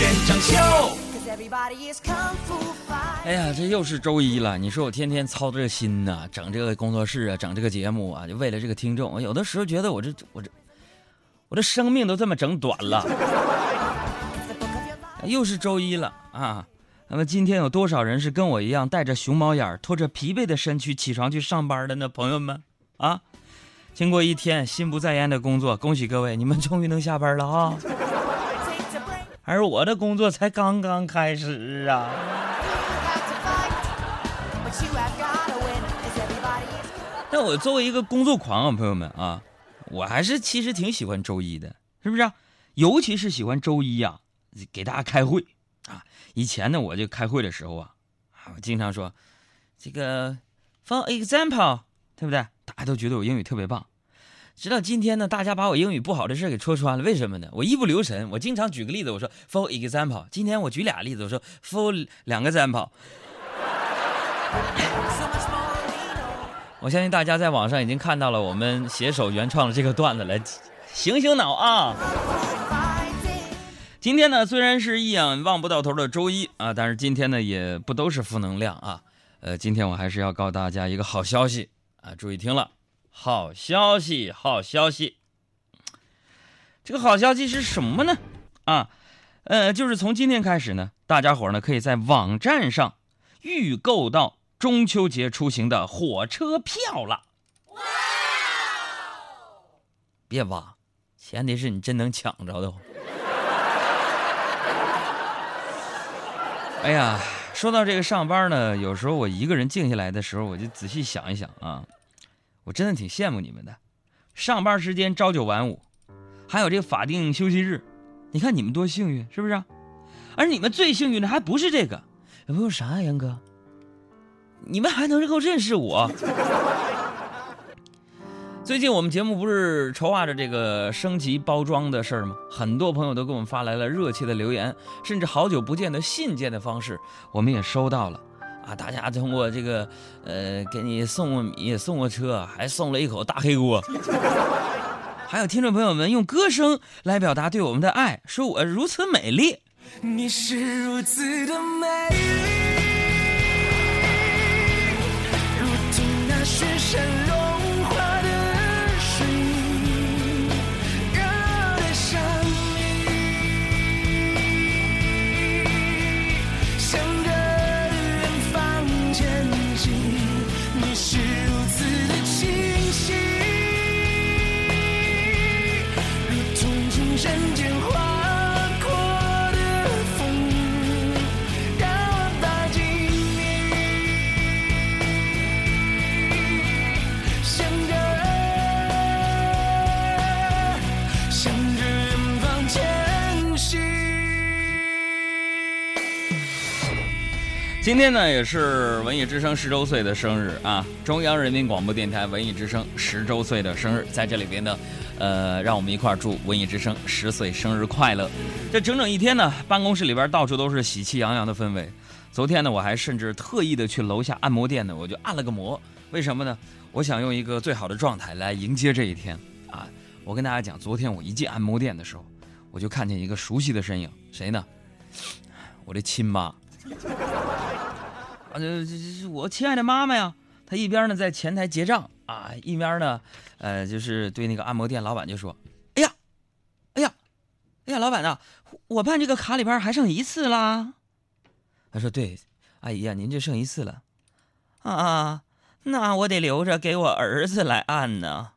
现场秀。哎呀，这又是周一了。你说我天天操这个心呐，整这个工作室啊，整这个节目啊，就为了这个听众。我有的时候觉得我这我这我这生命都这么整短了。又是周一了啊！那么今天有多少人是跟我一样带着熊猫眼、拖着疲惫的身躯起床去上班的呢？朋友们啊，经过一天心不在焉的工作，恭喜各位，你们终于能下班了啊！而我的工作才刚刚开始啊！但我作为一个工作狂啊，朋友们啊，我还是其实挺喜欢周一的，是不是？尤其是喜欢周一呀。给大家开会啊！以前呢，我就开会的时候啊，啊，我经常说这个 for example，对不对？大家都觉得我英语特别棒。直到今天呢，大家把我英语不好的事给戳穿了。为什么呢？我一不留神，我经常举个例子，我说 for example。今天我举俩例子，我说 for 两个 example。我相信大家在网上已经看到了我们携手原创的这个段子了，醒醒脑啊！今天呢，虽然是一眼望不到头的周一啊，但是今天呢也不都是负能量啊。呃，今天我还是要告诉大家一个好消息啊，注意听了，好消息，好消息。这个好消息是什么呢？啊，呃，就是从今天开始呢，大家伙呢可以在网站上预购到中秋节出行的火车票了。哇！别挖，前提是你真能抢着的。哎呀，说到这个上班呢，有时候我一个人静下来的时候，我就仔细想一想啊，我真的挺羡慕你们的，上班时间朝九晚五，还有这个法定休息日，你看你们多幸运，是不是？而你们最幸运的还不是这个，有没有啥呀，杨哥？你们还能够认识我？最近我们节目不是筹划着这个升级包装的事儿吗？很多朋友都给我们发来了热切的留言，甚至好久不见的信件的方式，我们也收到了。大家通过这个，呃，给你送过米，送过车，还送了一口大黑锅。还有听众朋友们用歌声来表达对我们的爱，说我如此美丽。你是如此的美丽，今天呢，也是文艺之声十周岁的生日啊！中央人民广播电台文艺之声十周岁的生日，在这里边呢，呃，让我们一块儿祝文艺之声十岁生日快乐！这整整一天呢，办公室里边到处都是喜气洋洋的氛围。昨天呢，我还甚至特意的去楼下按摩店呢，我就按了个摩。为什么呢？我想用一个最好的状态来迎接这一天啊！我跟大家讲，昨天我一进按摩店的时候，我就看见一个熟悉的身影，谁呢？我的亲妈。啊，这这这是我亲爱的妈妈呀！她一边呢在前台结账啊，一边呢，呃，就是对那个按摩店老板就说：“哎呀，哎呀，哎呀，老板呐，我办这个卡里边还剩一次啦。”他说：“对，阿姨呀，您就剩一次了。”啊，那我得留着给我儿子来按呢。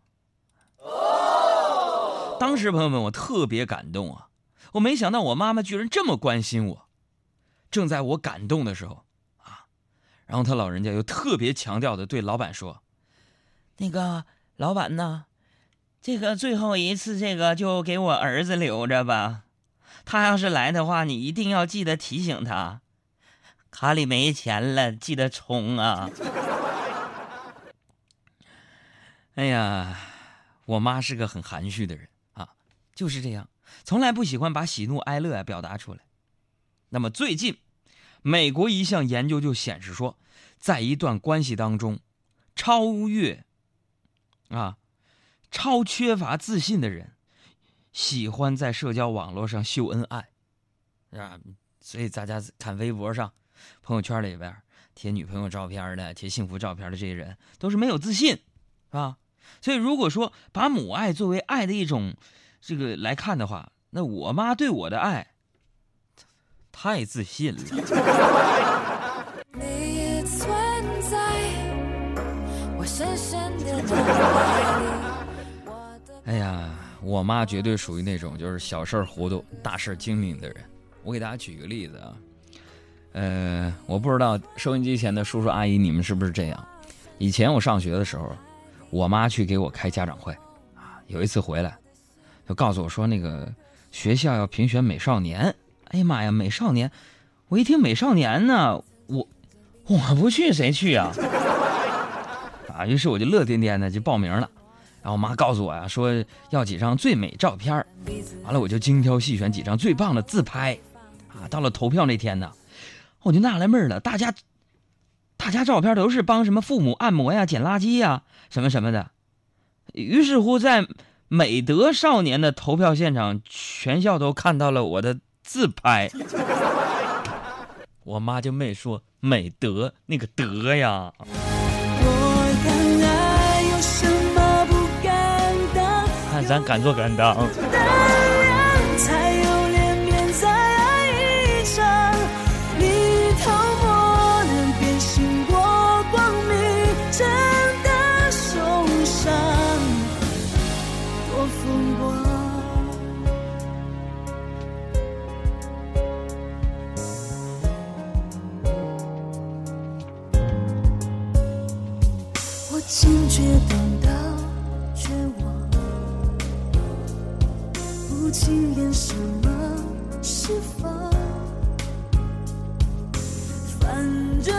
当时朋友们，我特别感动啊！我没想到我妈妈居然这么关心我。正在我感动的时候。然后他老人家又特别强调的对老板说：“那个老板呢，这个最后一次这个就给我儿子留着吧，他要是来的话，你一定要记得提醒他，卡里没钱了，记得充啊。”哎呀，我妈是个很含蓄的人啊，就是这样，从来不喜欢把喜怒哀乐表达出来。那么最近，美国一项研究就显示说。在一段关系当中，超越，啊，超缺乏自信的人，喜欢在社交网络上秀恩爱，啊，所以大家看微博上、朋友圈里边贴女朋友照片的、贴幸福照片的这些人，都是没有自信，是吧？所以如果说把母爱作为爱的一种这个来看的话，那我妈对我的爱太自信了。你也存在我深深的哎呀，我妈绝对属于那种就是小事儿糊涂、大事儿精明的人。我给大家举个例子啊，呃，我不知道收音机前的叔叔阿姨你们是不是这样？以前我上学的时候，我妈去给我开家长会啊，有一次回来就告诉我说，那个学校要评选美少年。哎呀妈呀，美少年！我一听美少年呢，我我不去谁去啊？啊，于是我就乐颠颠的就报名了。然后我妈告诉我呀、说要几张最美照片完了我就精挑细选几张最棒的自拍，啊，到了投票那天呢，我就纳了闷了，大家，大家照片都是帮什么父母按摩呀、捡垃圾呀、什么什么的，于是乎在美德少年的投票现场，全校都看到了我的自拍，我妈就没说美德那个德呀。我敢爱，有什么不敢当？看咱敢做敢当。心却等到绝望。不轻言什么释放，反正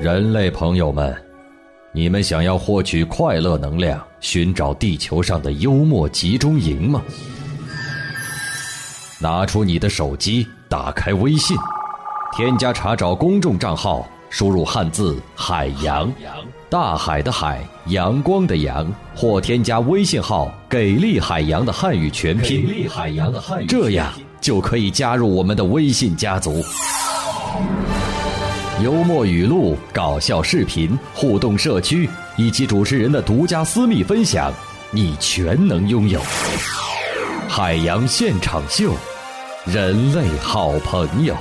人类朋友们，你们想要获取快乐能量，寻找地球上的幽默集中营吗？拿出你的手机，打开微信，添加查找公众账号，输入汉字“海洋”，大海的海，阳光的阳，或添加微信号“给力海洋”的汉语全拼，给力海洋的汉语，这样就可以加入我们的微信家族。幽默语录、搞笑视频、互动社区，以及主持人的独家私密分享，你全能拥有。海洋现场秀，人类好朋友。